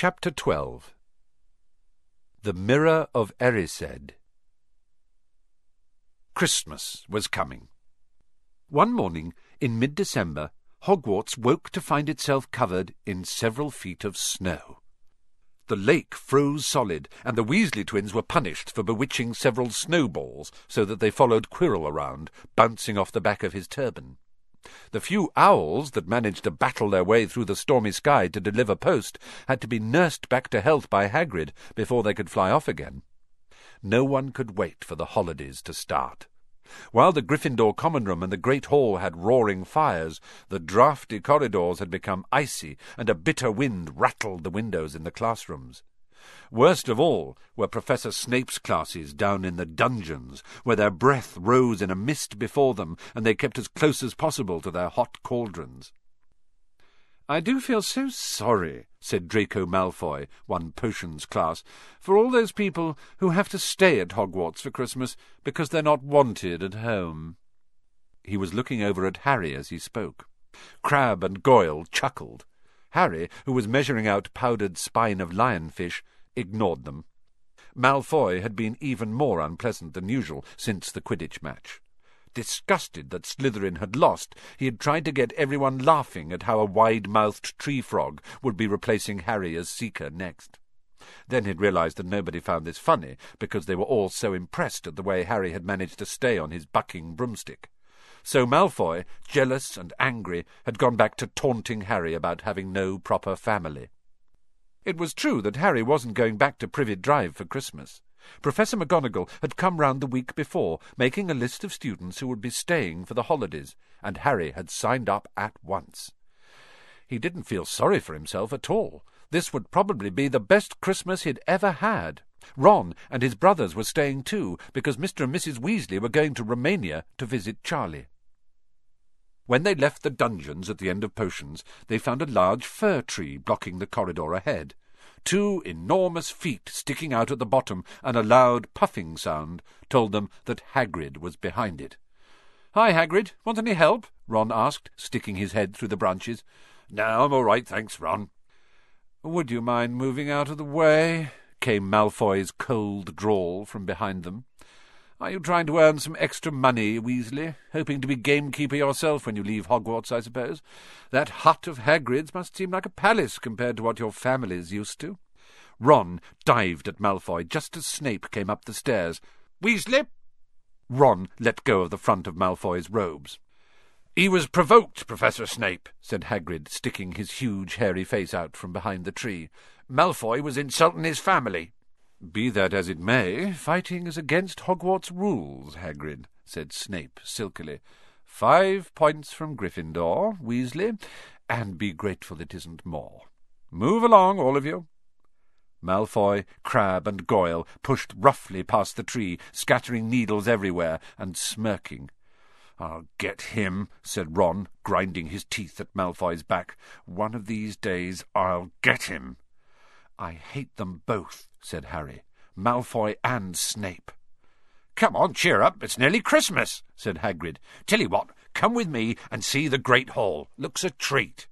Chapter 12 The Mirror of Erised Christmas was coming. One morning in mid-December, Hogwarts woke to find itself covered in several feet of snow. The lake froze solid, and the Weasley twins were punished for bewitching several snowballs so that they followed Quirrell around, bouncing off the back of his turban. The few owls that managed to battle their way through the stormy sky to deliver post had to be nursed back to health by Hagrid before they could fly off again. No one could wait for the holidays to start. While the Gryffindor common room and the Great Hall had roaring fires, the draughty corridors had become icy, and a bitter wind rattled the windows in the classrooms. Worst of all were Professor Snape's classes down in the dungeons, where their breath rose in a mist before them, and they kept as close as possible to their hot cauldrons. I do feel so sorry, said Draco Malfoy, one potions class, for all those people who have to stay at Hogwarts for Christmas because they're not wanted at home. He was looking over at Harry as he spoke. Crabbe and Goyle chuckled. Harry, who was measuring out powdered spine of lionfish, ignored them. Malfoy had been even more unpleasant than usual since the Quidditch match. Disgusted that Slytherin had lost, he had tried to get everyone laughing at how a wide-mouthed tree frog would be replacing Harry as Seeker next. Then he'd realized that nobody found this funny, because they were all so impressed at the way Harry had managed to stay on his bucking broomstick. So Malfoy, jealous and angry, had gone back to taunting Harry about having no proper family. It was true that Harry wasn't going back to Privet Drive for Christmas. Professor McGonagall had come round the week before, making a list of students who would be staying for the holidays, and Harry had signed up at once. He didn't feel sorry for himself at all. This would probably be the best Christmas he'd ever had. Ron and his brothers were staying too, because Mr. and Mrs. Weasley were going to Romania to visit Charlie. When they left the dungeons at the end of potions, they found a large fir tree blocking the corridor ahead two enormous feet sticking out at the bottom, and a loud puffing sound told them that Hagrid was behind it. Hi, Hagrid. Want any help? Ron asked, sticking his head through the branches. No, I'm all right, thanks, Ron. Would you mind moving out of the way? came Malfoy's cold drawl from behind them. Are you trying to earn some extra money, Weasley? Hoping to be gamekeeper yourself when you leave Hogwarts, I suppose? That hut of Hagrid's must seem like a palace compared to what your family's used to. Ron dived at Malfoy just as Snape came up the stairs. Weasley! Ron let go of the front of Malfoy's robes. He was provoked, Professor Snape, said Hagrid, sticking his huge hairy face out from behind the tree. Malfoy was insulting his family. Be that as it may, fighting is against Hogwarts rules, Hagrid, said Snape silkily. Five points from Gryffindor, Weasley, and be grateful it isn't more. Move along, all of you. Malfoy, Crabbe, and Goyle pushed roughly past the tree, scattering needles everywhere, and smirking. I'll get him, said Ron, grinding his teeth at Malfoy's back. One of these days I'll get him. I hate them both, said Harry. Malfoy and Snape. Come on, cheer up. It's nearly Christmas, said Hagrid. Tell you what, come with me and see the Great Hall. Looks a treat.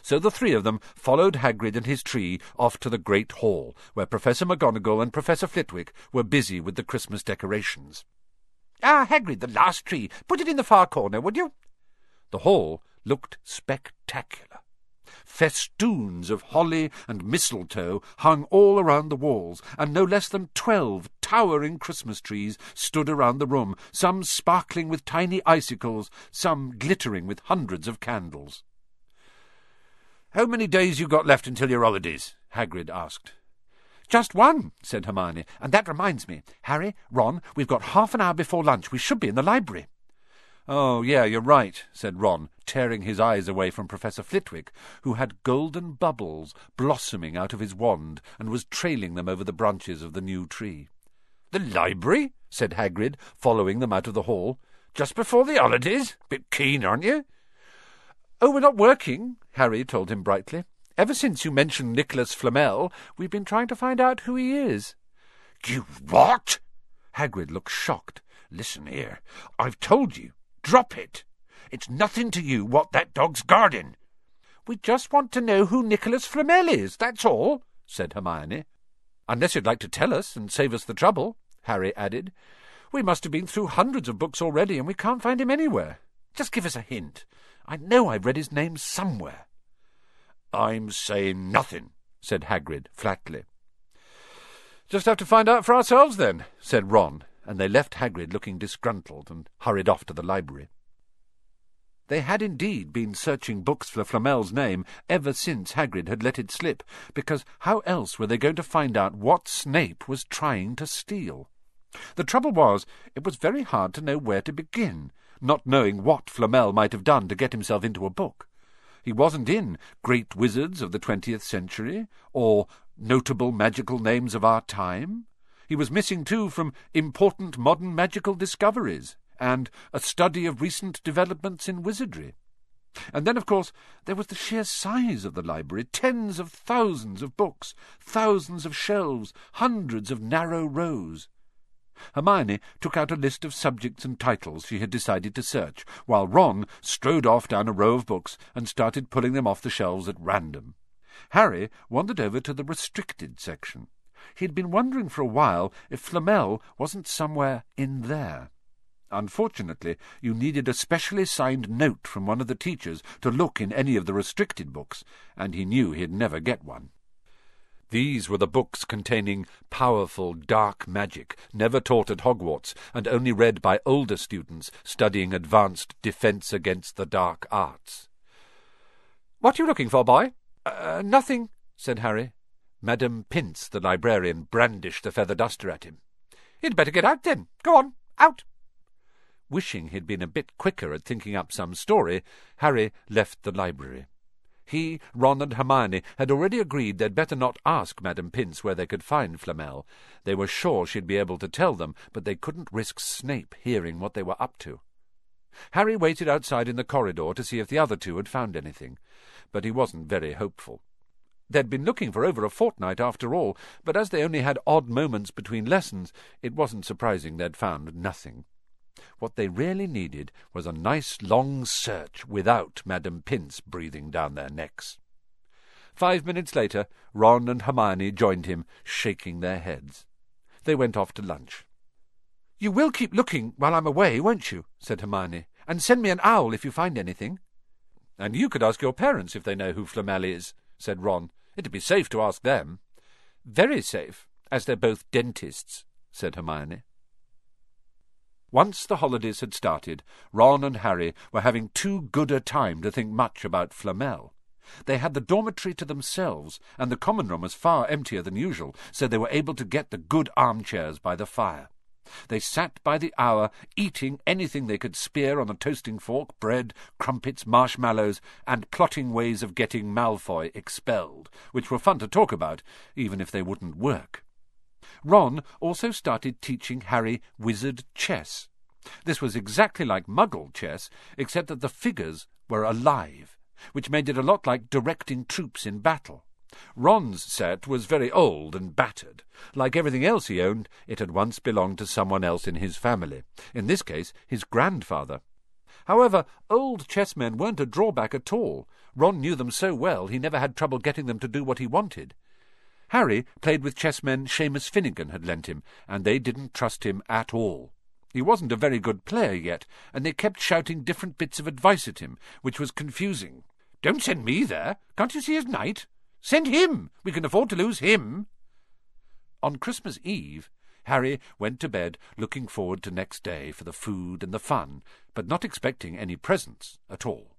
So the three of them followed Hagrid and his tree off to the Great Hall, where Professor McGonagall and Professor Flitwick were busy with the Christmas decorations. Ah, Hagrid, the last tree. Put it in the far corner, would you? The hall looked spectacular. Festoons of holly and mistletoe hung all around the walls, and no less than twelve towering Christmas trees stood around the room, some sparkling with tiny icicles, some glittering with hundreds of candles. How many days you got left until your holidays? Hagrid asked. Just one, said Hermione. And that reminds me. Harry, Ron, we've got half an hour before lunch. We should be in the library. Oh, yeah, you're right, said Ron, tearing his eyes away from Professor Flitwick, who had golden bubbles blossoming out of his wand and was trailing them over the branches of the new tree. The library? said Hagrid, following them out of the hall. Just before the holidays? Bit keen, aren't you? Oh, we're not working, Harry told him brightly. Ever since you mentioned Nicholas Flamel, we've been trying to find out who he is. You what? Hagrid looked shocked. Listen here. I've told you. Drop it. It's nothing to you what that dog's guarding. We just want to know who Nicholas Flamel is, that's all, said Hermione. Unless you'd like to tell us and save us the trouble, Harry added. We must have been through hundreds of books already, and we can't find him anywhere. Just give us a hint. I know I've read his name somewhere. I'm saying nothing, said Hagrid flatly. Just have to find out for ourselves, then, said Ron, and they left Hagrid looking disgruntled and hurried off to the library. They had indeed been searching books for Flamel's name ever since Hagrid had let it slip, because how else were they going to find out what Snape was trying to steal? The trouble was, it was very hard to know where to begin, not knowing what Flamel might have done to get himself into a book. He wasn't in Great Wizards of the Twentieth Century, or Notable Magical Names of Our Time. He was missing, too, from Important Modern Magical Discoveries, and A Study of Recent Developments in Wizardry. And then, of course, there was the sheer size of the library tens of thousands of books, thousands of shelves, hundreds of narrow rows. Hermione took out a list of subjects and titles she had decided to search, while Ron strode off down a row of books and started pulling them off the shelves at random. Harry wandered over to the restricted section. He had been wondering for a while if Flamel wasn't somewhere in there. Unfortunately, you needed a specially signed note from one of the teachers to look in any of the restricted books, and he knew he'd never get one. These were the books containing powerful dark magic, never taught at Hogwarts, and only read by older students studying advanced defence against the dark arts. What are you looking for, boy? Uh, nothing, said Harry. Madame Pince, the librarian, brandished the feather duster at him. You'd better get out, then. Go on, out. Wishing he'd been a bit quicker at thinking up some story, Harry left the library. He, Ron, and Hermione had already agreed they'd better not ask Madame Pince where they could find Flamel. They were sure she'd be able to tell them, but they couldn't risk Snape hearing what they were up to. Harry waited outside in the corridor to see if the other two had found anything, but he wasn't very hopeful. They'd been looking for over a fortnight after all, but as they only had odd moments between lessons, it wasn't surprising they'd found nothing. What they really needed was a nice long search without Madame Pince breathing down their necks. Five minutes later, Ron and Hermione joined him, shaking their heads. They went off to lunch. You will keep looking while I'm away, won't you? said Hermione, and send me an owl if you find anything. And you could ask your parents if they know who Flamel is, said Ron. It'd be safe to ask them. Very safe, as they're both dentists, said Hermione. Once the holidays had started, Ron and Harry were having too good a time to think much about Flamel. They had the dormitory to themselves, and the common room was far emptier than usual, so they were able to get the good armchairs by the fire. They sat by the hour, eating anything they could spear on a toasting fork, bread, crumpets, marshmallows, and plotting ways of getting Malfoy expelled, which were fun to talk about, even if they wouldn't work. Ron also started teaching Harry wizard chess. This was exactly like Muggle chess, except that the figures were alive, which made it a lot like directing troops in battle. Ron's set was very old and battered. Like everything else he owned, it had once belonged to someone else in his family, in this case his grandfather. However, old chessmen weren't a drawback at all. Ron knew them so well he never had trouble getting them to do what he wanted. Harry played with chessmen Seamus Finnigan had lent him, and they didn't trust him at all. He wasn't a very good player yet, and they kept shouting different bits of advice at him, which was confusing. Don't send me there. Can't you see his knight? Send him. We can afford to lose him. On Christmas Eve, Harry went to bed looking forward to next day for the food and the fun, but not expecting any presents at all.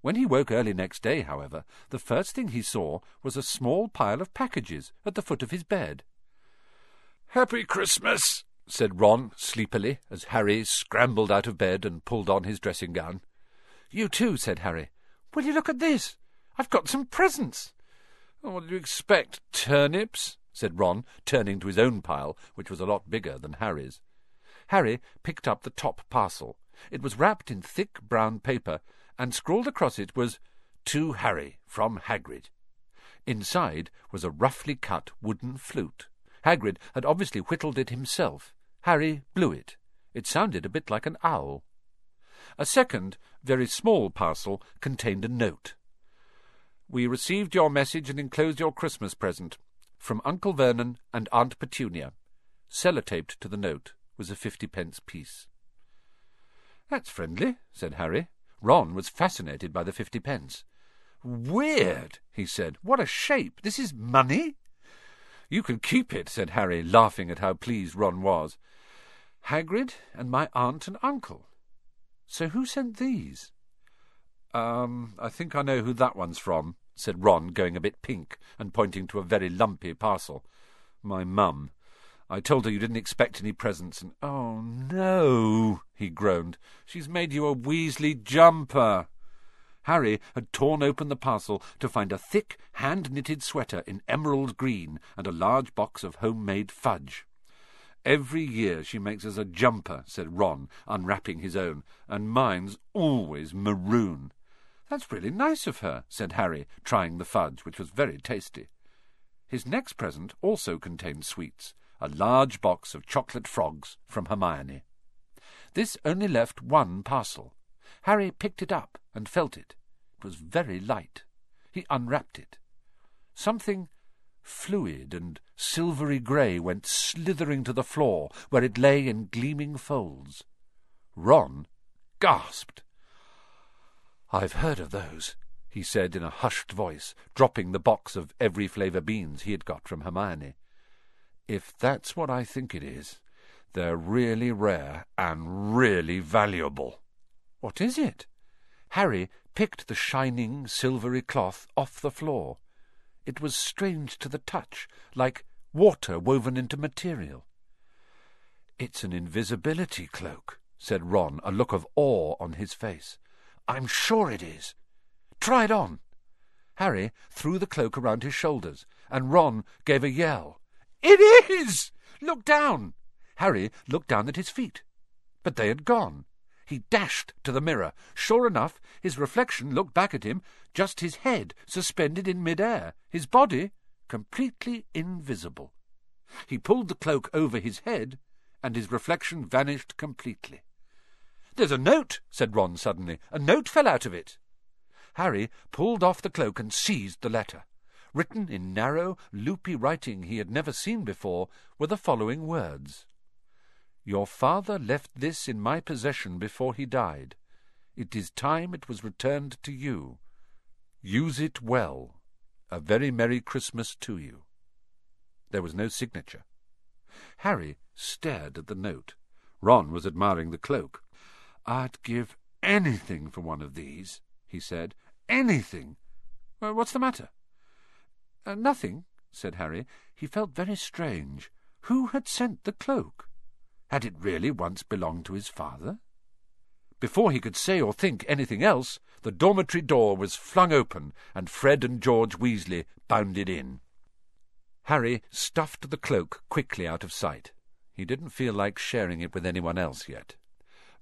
When he woke early next day, however, the first thing he saw was a small pile of packages at the foot of his bed. Happy Christmas, said Ron sleepily, as Harry scrambled out of bed and pulled on his dressing gown. You too, said Harry. Will you look at this? I've got some presents. Oh, what do you expect, turnips? said Ron, turning to his own pile, which was a lot bigger than Harry's. Harry picked up the top parcel. It was wrapped in thick brown paper and scrawled across it was To Harry, from Hagrid. Inside was a roughly cut wooden flute. Hagrid had obviously whittled it himself. Harry blew it. It sounded a bit like an owl. A second, very small parcel contained a note. We received your message and enclosed your Christmas present. From Uncle Vernon and Aunt Petunia. Sellotaped to the note was a fifty-pence piece. That's friendly, said Harry. Ron was fascinated by the fifty-pence. Weird, he said. What a shape! This is money? You can keep it, said Harry, laughing at how pleased Ron was. Hagrid and my aunt and uncle. So who sent these? Um, I think I know who that one's from, said Ron, going a bit pink and pointing to a very lumpy parcel. My mum. I told her you didn't expect any presents, and oh no, he groaned. She's made you a Weasley jumper. Harry had torn open the parcel to find a thick, hand-knitted sweater in emerald green and a large box of homemade fudge. Every year she makes us a jumper, said Ron, unwrapping his own, and mine's always maroon. That's really nice of her, said Harry, trying the fudge, which was very tasty. His next present also contained sweets, a large box of chocolate frogs from Hermione. This only left one parcel. Harry picked it up and felt it. It was very light. He unwrapped it. Something fluid and silvery grey went slithering to the floor, where it lay in gleaming folds. Ron gasped. I've heard of those, he said in a hushed voice, dropping the box of every flavour beans he had got from Hermione. If that's what I think it is, they're really rare and really valuable. What is it? Harry picked the shining, silvery cloth off the floor. It was strange to the touch, like water woven into material. It's an invisibility cloak, said Ron, a look of awe on his face. I'm sure it is. Try it on. Harry threw the cloak around his shoulders, and Ron gave a yell. It is! Look down! Harry looked down at his feet. But they had gone. He dashed to the mirror. Sure enough, his reflection looked back at him, just his head suspended in mid-air, his body completely invisible. He pulled the cloak over his head, and his reflection vanished completely. There's a note, said Ron suddenly. A note fell out of it. Harry pulled off the cloak and seized the letter. Written in narrow, loopy writing he had never seen before were the following words. Your father left this in my possession before he died. It is time it was returned to you. Use it well. A very Merry Christmas to you. There was no signature. Harry stared at the note. Ron was admiring the cloak. I'd give anything for one of these, he said. Anything. Well, what's the matter? Uh, nothing, said Harry. He felt very strange. Who had sent the cloak? Had it really once belonged to his father? Before he could say or think anything else, the dormitory door was flung open, and Fred and George Weasley bounded in. Harry stuffed the cloak quickly out of sight. He didn't feel like sharing it with anyone else yet.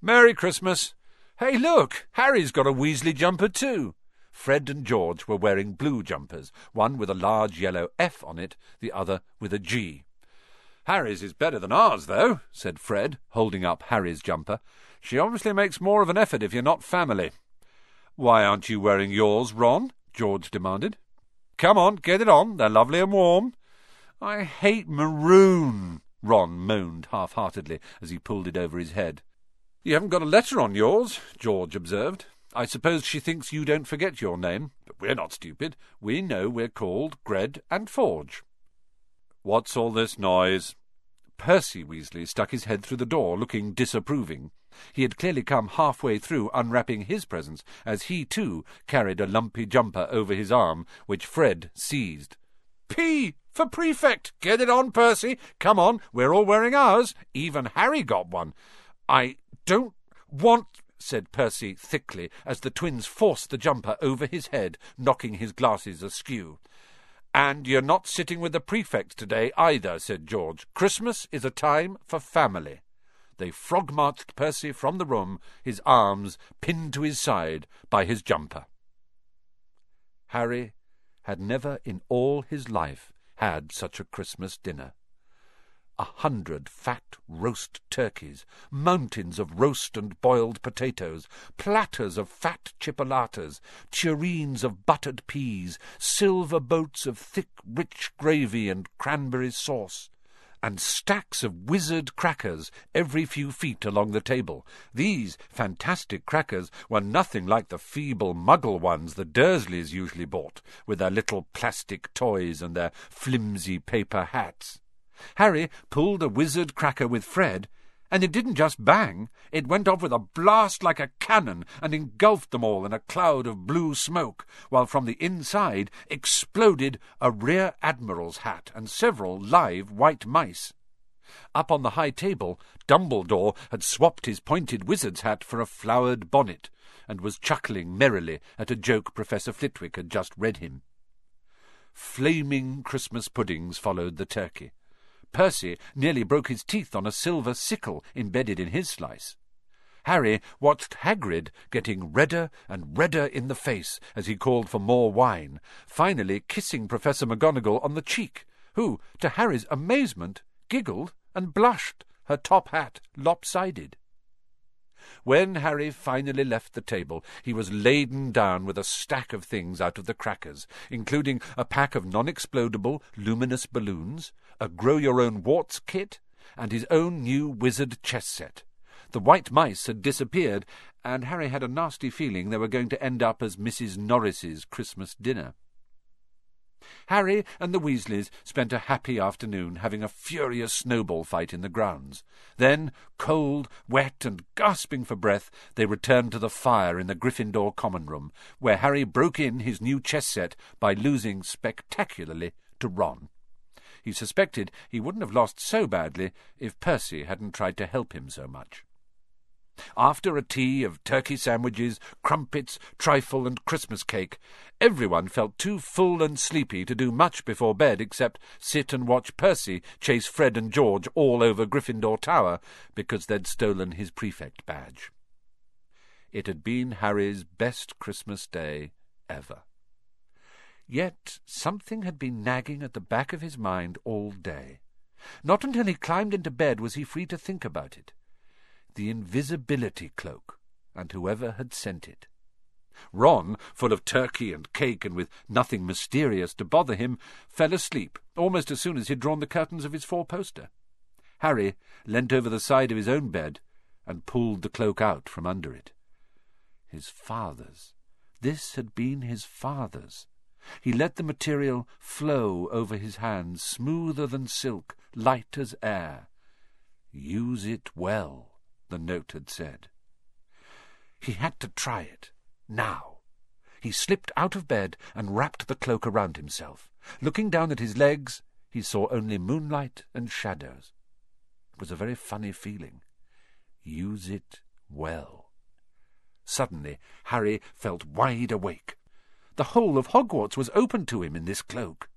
Merry Christmas! Hey, look! Harry's got a Weasley jumper, too! Fred and George were wearing blue jumpers, one with a large yellow F on it, the other with a G. Harry's is better than ours, though, said Fred, holding up Harry's jumper. She obviously makes more of an effort if you're not family. Why aren't you wearing yours, Ron? George demanded. Come on, get it on. They're lovely and warm. I hate maroon, Ron moaned half-heartedly as he pulled it over his head. You haven't got a letter on yours, George observed. I suppose she thinks you don't forget your name, but we're not stupid. We know we're called Gred and Forge. What's all this noise? Percy Weasley stuck his head through the door, looking disapproving. He had clearly come halfway through unwrapping his presents, as he, too, carried a lumpy jumper over his arm, which Fred seized. P for prefect! Get it on, Percy! Come on, we're all wearing ours. Even Harry got one. I don't want said Percy thickly, as the twins forced the jumper over his head, knocking his glasses askew. And you're not sitting with the prefect today either, said George. Christmas is a time for family. They frog-marched Percy from the room, his arms pinned to his side by his jumper. Harry had never in all his life had such a Christmas dinner. A hundred fat roast turkeys, mountains of roast and boiled potatoes, platters of fat chipolatas, tureens of buttered peas, silver boats of thick, rich gravy and cranberry sauce, and stacks of wizard crackers every few feet along the table. These fantastic crackers were nothing like the feeble muggle ones the Dursleys usually bought, with their little plastic toys and their flimsy paper hats. Harry pulled a wizard cracker with Fred, and it didn't just bang, it went off with a blast like a cannon and engulfed them all in a cloud of blue smoke, while from the inside exploded a rear admiral's hat and several live white mice. Up on the high table, Dumbledore had swapped his pointed wizard's hat for a flowered bonnet, and was chuckling merrily at a joke Professor Flitwick had just read him. Flaming Christmas puddings followed the turkey. Percy nearly broke his teeth on a silver sickle embedded in his slice. Harry watched Hagrid getting redder and redder in the face as he called for more wine, finally kissing Professor McGonagall on the cheek, who, to Harry's amazement, giggled and blushed, her top hat lopsided. When Harry finally left the table, he was laden down with a stack of things out of the crackers, including a pack of non-explodable luminous balloons, a grow-your-own-warts kit, and his own new wizard chess set. The white mice had disappeared, and Harry had a nasty feeling they were going to end up as Mrs. Norris's Christmas dinner. Harry and the Weasleys spent a happy afternoon having a furious snowball fight in the grounds. Then, cold, wet, and gasping for breath, they returned to the fire in the Gryffindor common room, where Harry broke in his new chess set by losing spectacularly to Ron. He suspected he wouldn't have lost so badly if Percy hadn't tried to help him so much. After a tea of turkey sandwiches, crumpets, trifle, and Christmas cake, everyone felt too full and sleepy to do much before bed except sit and watch Percy chase Fred and George all over Gryffindor Tower because they'd stolen his prefect badge. It had been Harry's best Christmas day ever. Yet something had been nagging at the back of his mind all day. Not until he climbed into bed was he free to think about it the invisibility cloak, and whoever had sent it. Ron, full of turkey and cake and with nothing mysterious to bother him, fell asleep almost as soon as he had drawn the curtains of his four-poster. Harry leant over the side of his own bed and pulled the cloak out from under it. His father's. This had been his father's. He let the material flow over his hands, smoother than silk, light as air. Use it well the note had said. He had to try it, now. He slipped out of bed and wrapped the cloak around himself. Looking down at his legs, he saw only moonlight and shadows. It was a very funny feeling. Use it well. Suddenly, Harry felt wide awake. The whole of Hogwarts was open to him in this cloak.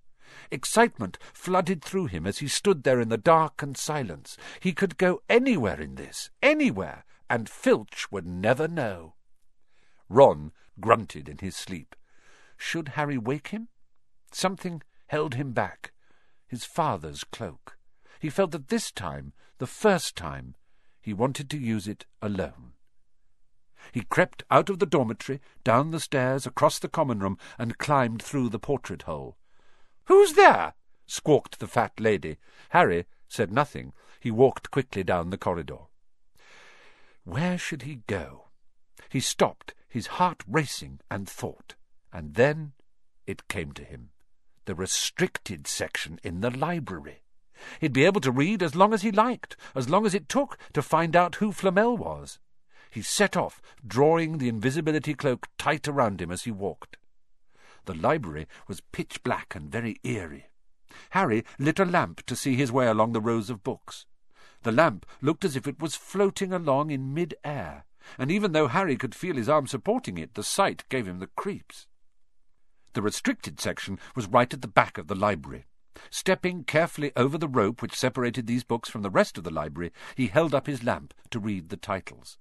Excitement flooded through him as he stood there in the dark and silence. He could go anywhere in this, anywhere, and Filch would never know. Ron grunted in his sleep. Should Harry wake him? Something held him back. His father's cloak. He felt that this time, the first time, he wanted to use it alone. He crept out of the dormitory, down the stairs, across the common room, and climbed through the portrait hole. Who's there? squawked the fat lady. Harry said nothing. He walked quickly down the corridor. Where should he go? He stopped, his heart racing, and thought. And then it came to him. The restricted section in the library. He'd be able to read as long as he liked, as long as it took to find out who Flamel was. He set off, drawing the invisibility cloak tight around him as he walked. The library was pitch black and very eerie. Harry lit a lamp to see his way along the rows of books. The lamp looked as if it was floating along in mid-air, and even though Harry could feel his arm supporting it, the sight gave him the creeps. The restricted section was right at the back of the library. Stepping carefully over the rope which separated these books from the rest of the library, he held up his lamp to read the titles.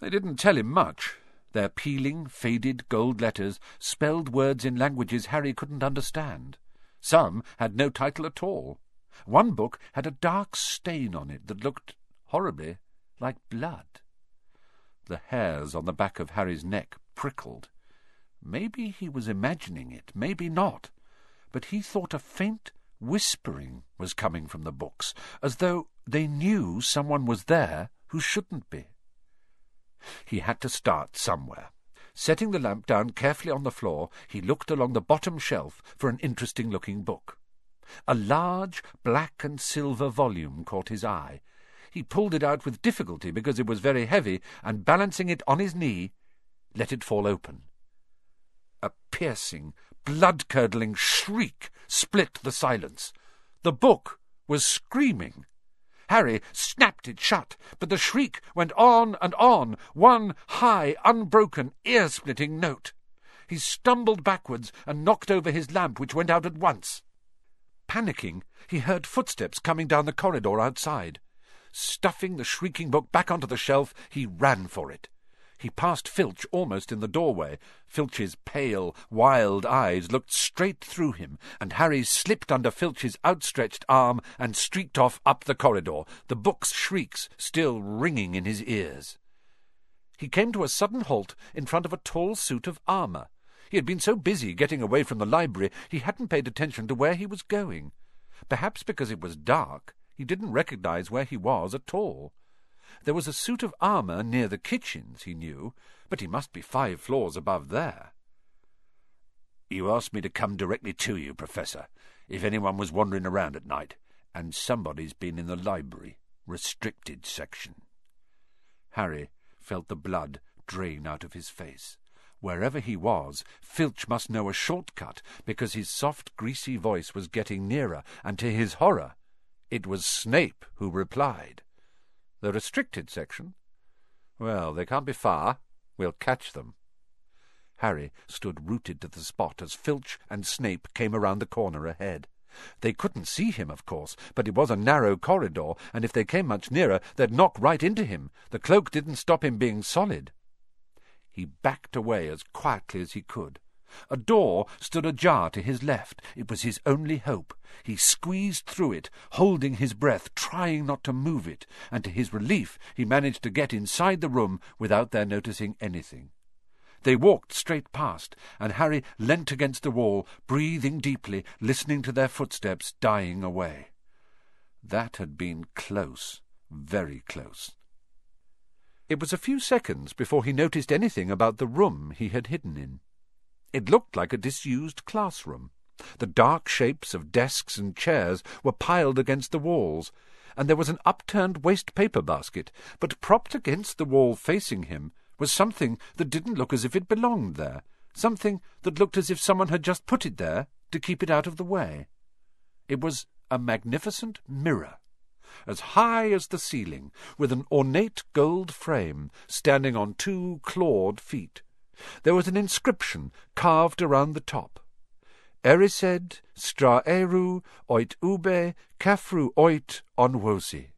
They didn't tell him much. Their peeling, faded gold letters spelled words in languages Harry couldn't understand. Some had no title at all. One book had a dark stain on it that looked horribly like blood. The hairs on the back of Harry's neck prickled. Maybe he was imagining it, maybe not, but he thought a faint whispering was coming from the books, as though they knew someone was there who shouldn't be. He had to start somewhere. Setting the lamp down carefully on the floor, he looked along the bottom shelf for an interesting-looking book. A large black and silver volume caught his eye. He pulled it out with difficulty because it was very heavy, and balancing it on his knee, let it fall open. A piercing, blood-curdling shriek split the silence. The book was screaming. Harry snapped it shut, but the shriek went on and on, one high, unbroken, ear-splitting note. He stumbled backwards and knocked over his lamp, which went out at once. Panicking, he heard footsteps coming down the corridor outside. Stuffing the shrieking book back onto the shelf, he ran for it. He passed Filch almost in the doorway. Filch's pale, wild eyes looked straight through him, and Harry slipped under Filch's outstretched arm and streaked off up the corridor, the book's shrieks still ringing in his ears. He came to a sudden halt in front of a tall suit of armour. He had been so busy getting away from the library he hadn't paid attention to where he was going. Perhaps because it was dark, he didn't recognize where he was at all. There was a suit of armour near the kitchens, he knew, but he must be five floors above there. You asked me to come directly to you, Professor, if anyone was wandering around at night, and somebody's been in the library, restricted section. Harry felt the blood drain out of his face. Wherever he was, Filch must know a shortcut, because his soft, greasy voice was getting nearer, and to his horror, it was Snape who replied. The restricted section? Well, they can't be far. We'll catch them. Harry stood rooted to the spot as Filch and Snape came around the corner ahead. They couldn't see him, of course, but it was a narrow corridor, and if they came much nearer, they'd knock right into him. The cloak didn't stop him being solid. He backed away as quietly as he could. A door stood ajar to his left. It was his only hope. He squeezed through it, holding his breath, trying not to move it, and to his relief he managed to get inside the room without their noticing anything. They walked straight past, and Harry leant against the wall, breathing deeply, listening to their footsteps dying away. That had been close, very close. It was a few seconds before he noticed anything about the room he had hidden in. It looked like a disused classroom. The dark shapes of desks and chairs were piled against the walls, and there was an upturned waste paper basket, but propped against the wall facing him was something that didn't look as if it belonged there, something that looked as if someone had just put it there to keep it out of the way. It was a magnificent mirror, as high as the ceiling, with an ornate gold frame standing on two clawed feet. There was an inscription carved around the top. Erised stra eru oit ube cafru oit onwosi.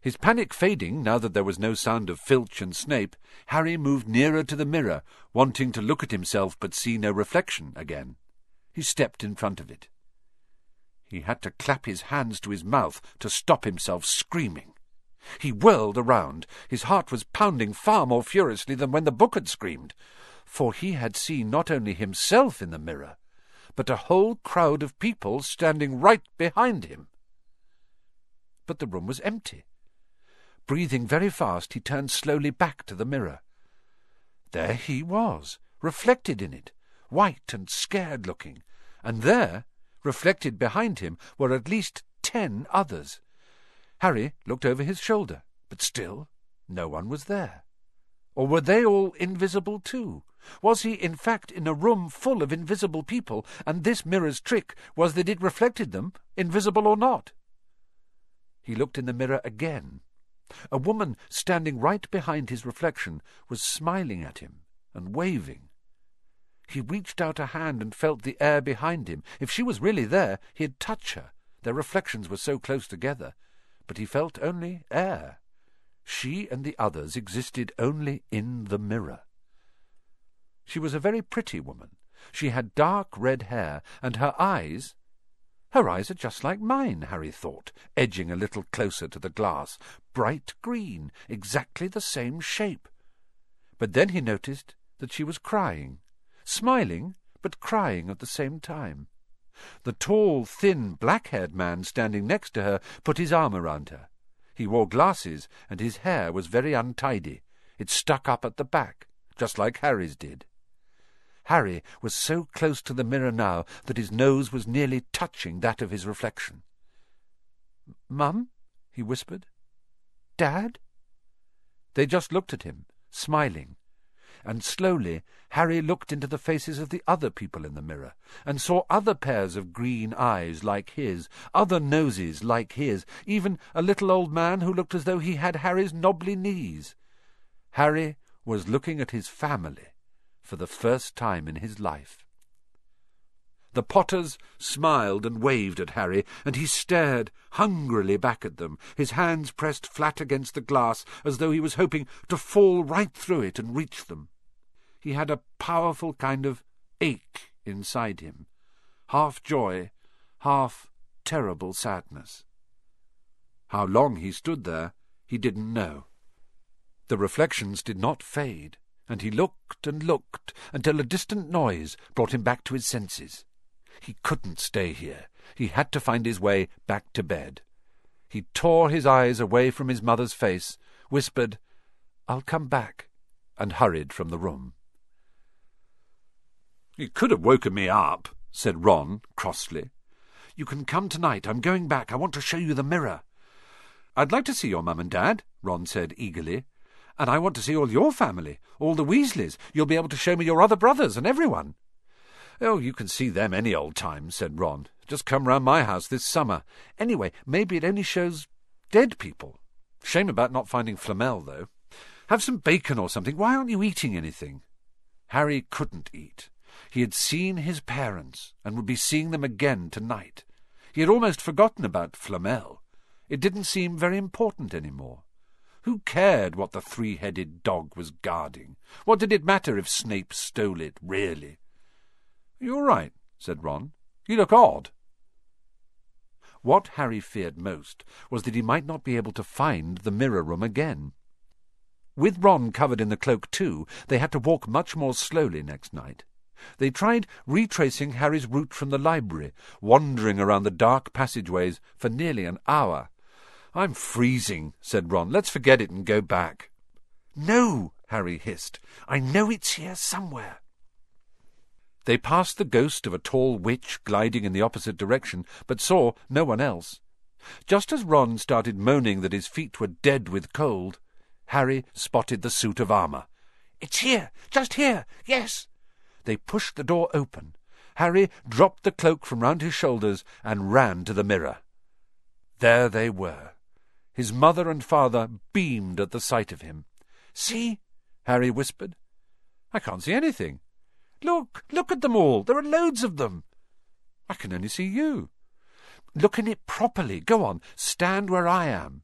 His panic fading now that there was no sound of Filch and Snape, Harry moved nearer to the mirror, wanting to look at himself but see no reflection again. He stepped in front of it. He had to clap his hands to his mouth to stop himself screaming. He whirled around. His heart was pounding far more furiously than when the book had screamed, for he had seen not only himself in the mirror, but a whole crowd of people standing right behind him. But the room was empty. Breathing very fast, he turned slowly back to the mirror. There he was, reflected in it, white and scared-looking, and there, reflected behind him, were at least ten others. Harry looked over his shoulder, but still no one was there. Or were they all invisible too? Was he, in fact, in a room full of invisible people, and this mirror's trick was that it reflected them, invisible or not? He looked in the mirror again. A woman standing right behind his reflection was smiling at him and waving. He reached out a hand and felt the air behind him. If she was really there, he'd touch her. Their reflections were so close together but he felt only air. She and the others existed only in the mirror. She was a very pretty woman. She had dark red hair, and her eyes, Her eyes are just like mine, Harry thought, edging a little closer to the glass. Bright green, exactly the same shape. But then he noticed that she was crying, smiling, but crying at the same time. The tall, thin, black-haired man standing next to her put his arm around her. He wore glasses, and his hair was very untidy. It stuck up at the back, just like Harry's did. Harry was so close to the mirror now that his nose was nearly touching that of his reflection. Mum? he whispered. Dad? They just looked at him, smiling, and slowly Harry looked into the faces of the other people in the mirror, and saw other pairs of green eyes like his, other noses like his, even a little old man who looked as though he had Harry's knobbly knees. Harry was looking at his family for the first time in his life. The Potters smiled and waved at Harry, and he stared hungrily back at them, his hands pressed flat against the glass as though he was hoping to fall right through it and reach them. He had a powerful kind of ache inside him, half joy, half terrible sadness. How long he stood there, he didn't know. The reflections did not fade and he looked and looked until a distant noise brought him back to his senses. He couldn't stay here. He had to find his way back to bed. He tore his eyes away from his mother's face, whispered, I'll come back, and hurried from the room. You could have woken me up, said Ron crossly. You can come tonight. I'm going back. I want to show you the mirror. I'd like to see your mum and dad, Ron said eagerly. And I want to see all your family, all the Weasleys. You'll be able to show me your other brothers and everyone. Oh, you can see them any old time, said Ron. Just come round my house this summer. Anyway, maybe it only shows dead people. Shame about not finding Flamel, though. Have some bacon or something. Why aren't you eating anything? Harry couldn't eat. He had seen his parents, and would be seeing them again tonight. He had almost forgotten about Flamel. It didn't seem very important any more. Who cared what the three-headed dog was guarding? What did it matter if Snape stole it, really? You're right, said Ron. You look odd. What Harry feared most was that he might not be able to find the mirror room again. With Ron covered in the cloak too, they had to walk much more slowly next night. They tried retracing Harry's route from the library, wandering around the dark passageways for nearly an hour. I'm freezing, said Ron. Let's forget it and go back. No, Harry hissed. I know it's here somewhere. They passed the ghost of a tall witch gliding in the opposite direction, but saw no one else. Just as Ron started moaning that his feet were dead with cold, Harry spotted the suit of armour. It's here, just here, yes. They pushed the door open. Harry dropped the cloak from round his shoulders and ran to the mirror. There they were, his mother and father beamed at the sight of him. See? Harry whispered. I can't see anything. Look, look at them all. There are loads of them. I can only see you. Look in it properly. Go on, stand where I am.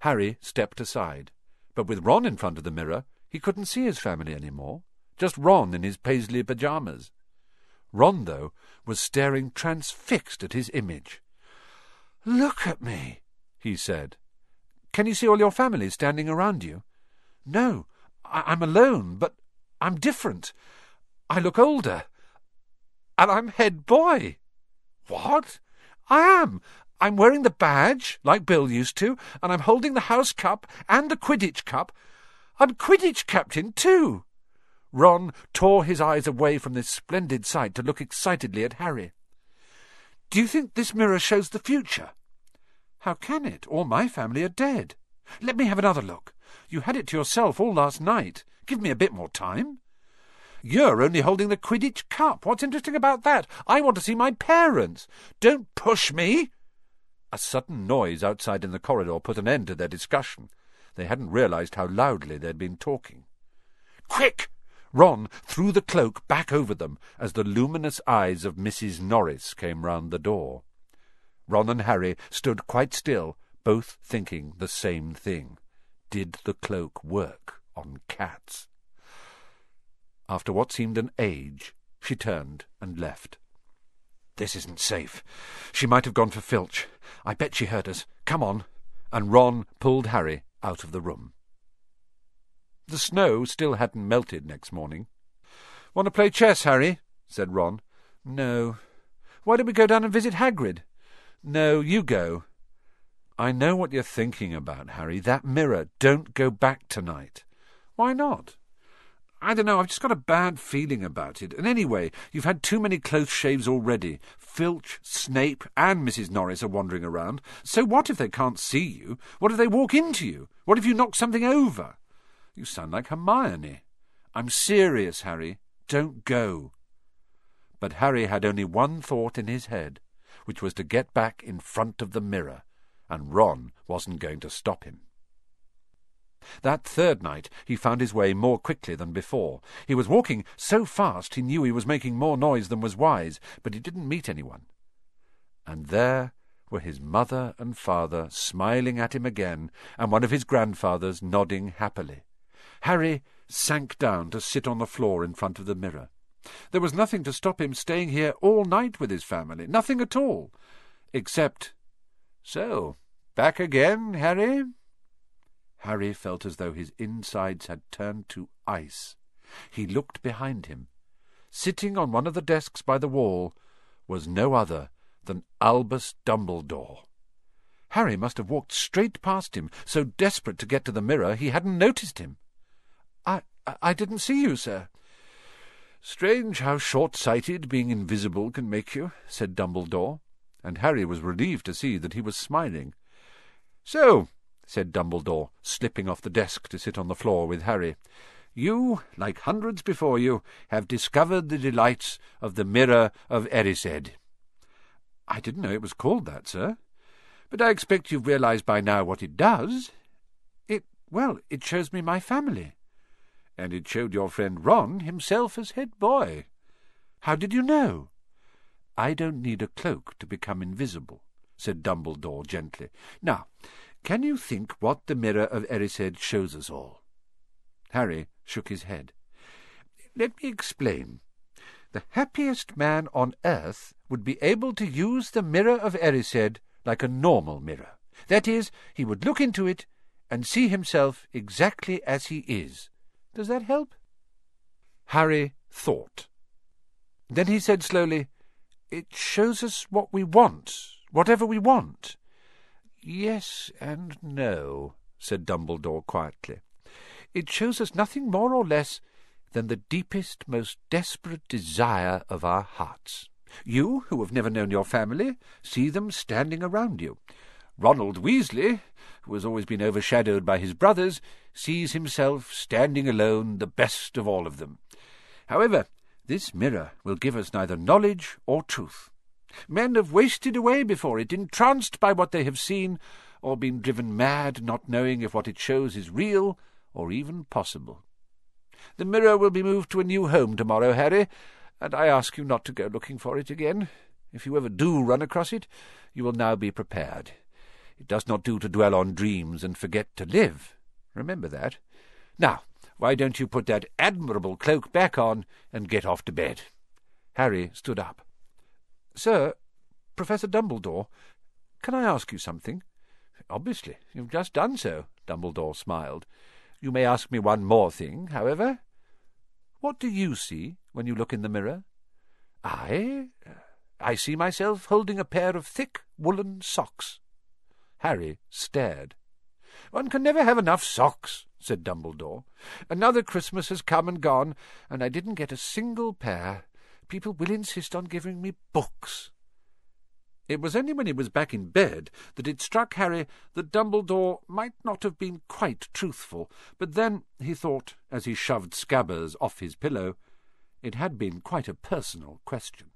Harry stepped aside, but with Ron in front of the mirror, he couldn't see his family any more. Just Ron in his paisley pyjamas. Ron, though, was staring transfixed at his image. Look at me, he said. Can you see all your family standing around you? No, I- I'm alone, but I'm different. I look older. And I'm head boy. What? I am. I'm wearing the badge, like Bill used to, and I'm holding the house cup and the Quidditch cup. I'm Quidditch captain, too. Ron tore his eyes away from this splendid sight to look excitedly at Harry. Do you think this mirror shows the future? How can it? All my family are dead. Let me have another look. You had it to yourself all last night. Give me a bit more time. You're only holding the Quidditch cup. What's interesting about that? I want to see my parents. Don't push me. A sudden noise outside in the corridor put an end to their discussion. They hadn't realized how loudly they'd been talking. Quick! Ron threw the cloak back over them as the luminous eyes of Mrs. Norris came round the door. Ron and Harry stood quite still, both thinking the same thing. Did the cloak work on cats? After what seemed an age, she turned and left. This isn't safe. She might have gone for Filch. I bet she heard us. Come on. And Ron pulled Harry out of the room. The snow still hadn't melted next morning. Want to play chess, Harry? said Ron. No. Why don't we go down and visit Hagrid? No, you go. I know what you're thinking about, Harry. That mirror. Don't go back tonight. Why not? I don't know, I've just got a bad feeling about it. And anyway, you've had too many close shaves already. Filch, Snape, and Mrs. Norris are wandering around. So what if they can't see you? What if they walk into you? What if you knock something over? You sound like Hermione. I'm serious, Harry. Don't go. But Harry had only one thought in his head, which was to get back in front of the mirror, and Ron wasn't going to stop him. That third night he found his way more quickly than before. He was walking so fast he knew he was making more noise than was wise, but he didn't meet anyone. And there were his mother and father smiling at him again, and one of his grandfathers nodding happily. Harry sank down to sit on the floor in front of the mirror. There was nothing to stop him staying here all night with his family, nothing at all, except... So, back again, Harry? Harry felt as though his insides had turned to ice. He looked behind him. Sitting on one of the desks by the wall was no other than Albus Dumbledore. Harry must have walked straight past him, so desperate to get to the mirror he hadn't noticed him. I, I didn't see you, sir. Strange how short-sighted being invisible can make you, said Dumbledore, and Harry was relieved to see that he was smiling. So, said Dumbledore, slipping off the desk to sit on the floor with Harry. You, like hundreds before you, have discovered the delights of the Mirror of Erised. I didn't know it was called that, sir. But I expect you've realized by now what it does. It, well, it shows me my family. And it showed your friend Ron himself as head boy. How did you know? I don't need a cloak to become invisible, said Dumbledore gently. Now, can you think what the mirror of Erised shows us all? Harry shook his head. Let me explain. The happiest man on earth would be able to use the mirror of Erised like a normal mirror. That is, he would look into it and see himself exactly as he is. Does that help? Harry thought. Then he said slowly, It shows us what we want, whatever we want. Yes and no, said Dumbledore quietly. It shows us nothing more or less than the deepest, most desperate desire of our hearts. You, who have never known your family, see them standing around you. Ronald Weasley, who has always been overshadowed by his brothers, sees himself standing alone, the best of all of them. However, this mirror will give us neither knowledge or truth. Men have wasted away before it, entranced by what they have seen, or been driven mad, not knowing if what it shows is real or even possible. The mirror will be moved to a new home tomorrow, Harry, and I ask you not to go looking for it again. If you ever do run across it, you will now be prepared. It does not do to dwell on dreams and forget to live. Remember that. Now, why don't you put that admirable cloak back on and get off to bed? Harry stood up. Sir, Professor Dumbledore, can I ask you something? Obviously. You've just done so, Dumbledore smiled. You may ask me one more thing, however. What do you see when you look in the mirror? I? I see myself holding a pair of thick woolen socks. Harry stared. One can never have enough socks, said Dumbledore. Another Christmas has come and gone, and I didn't get a single pair. People will insist on giving me books. It was only when he was back in bed that it struck Harry that Dumbledore might not have been quite truthful, but then, he thought, as he shoved Scabbers off his pillow, it had been quite a personal question.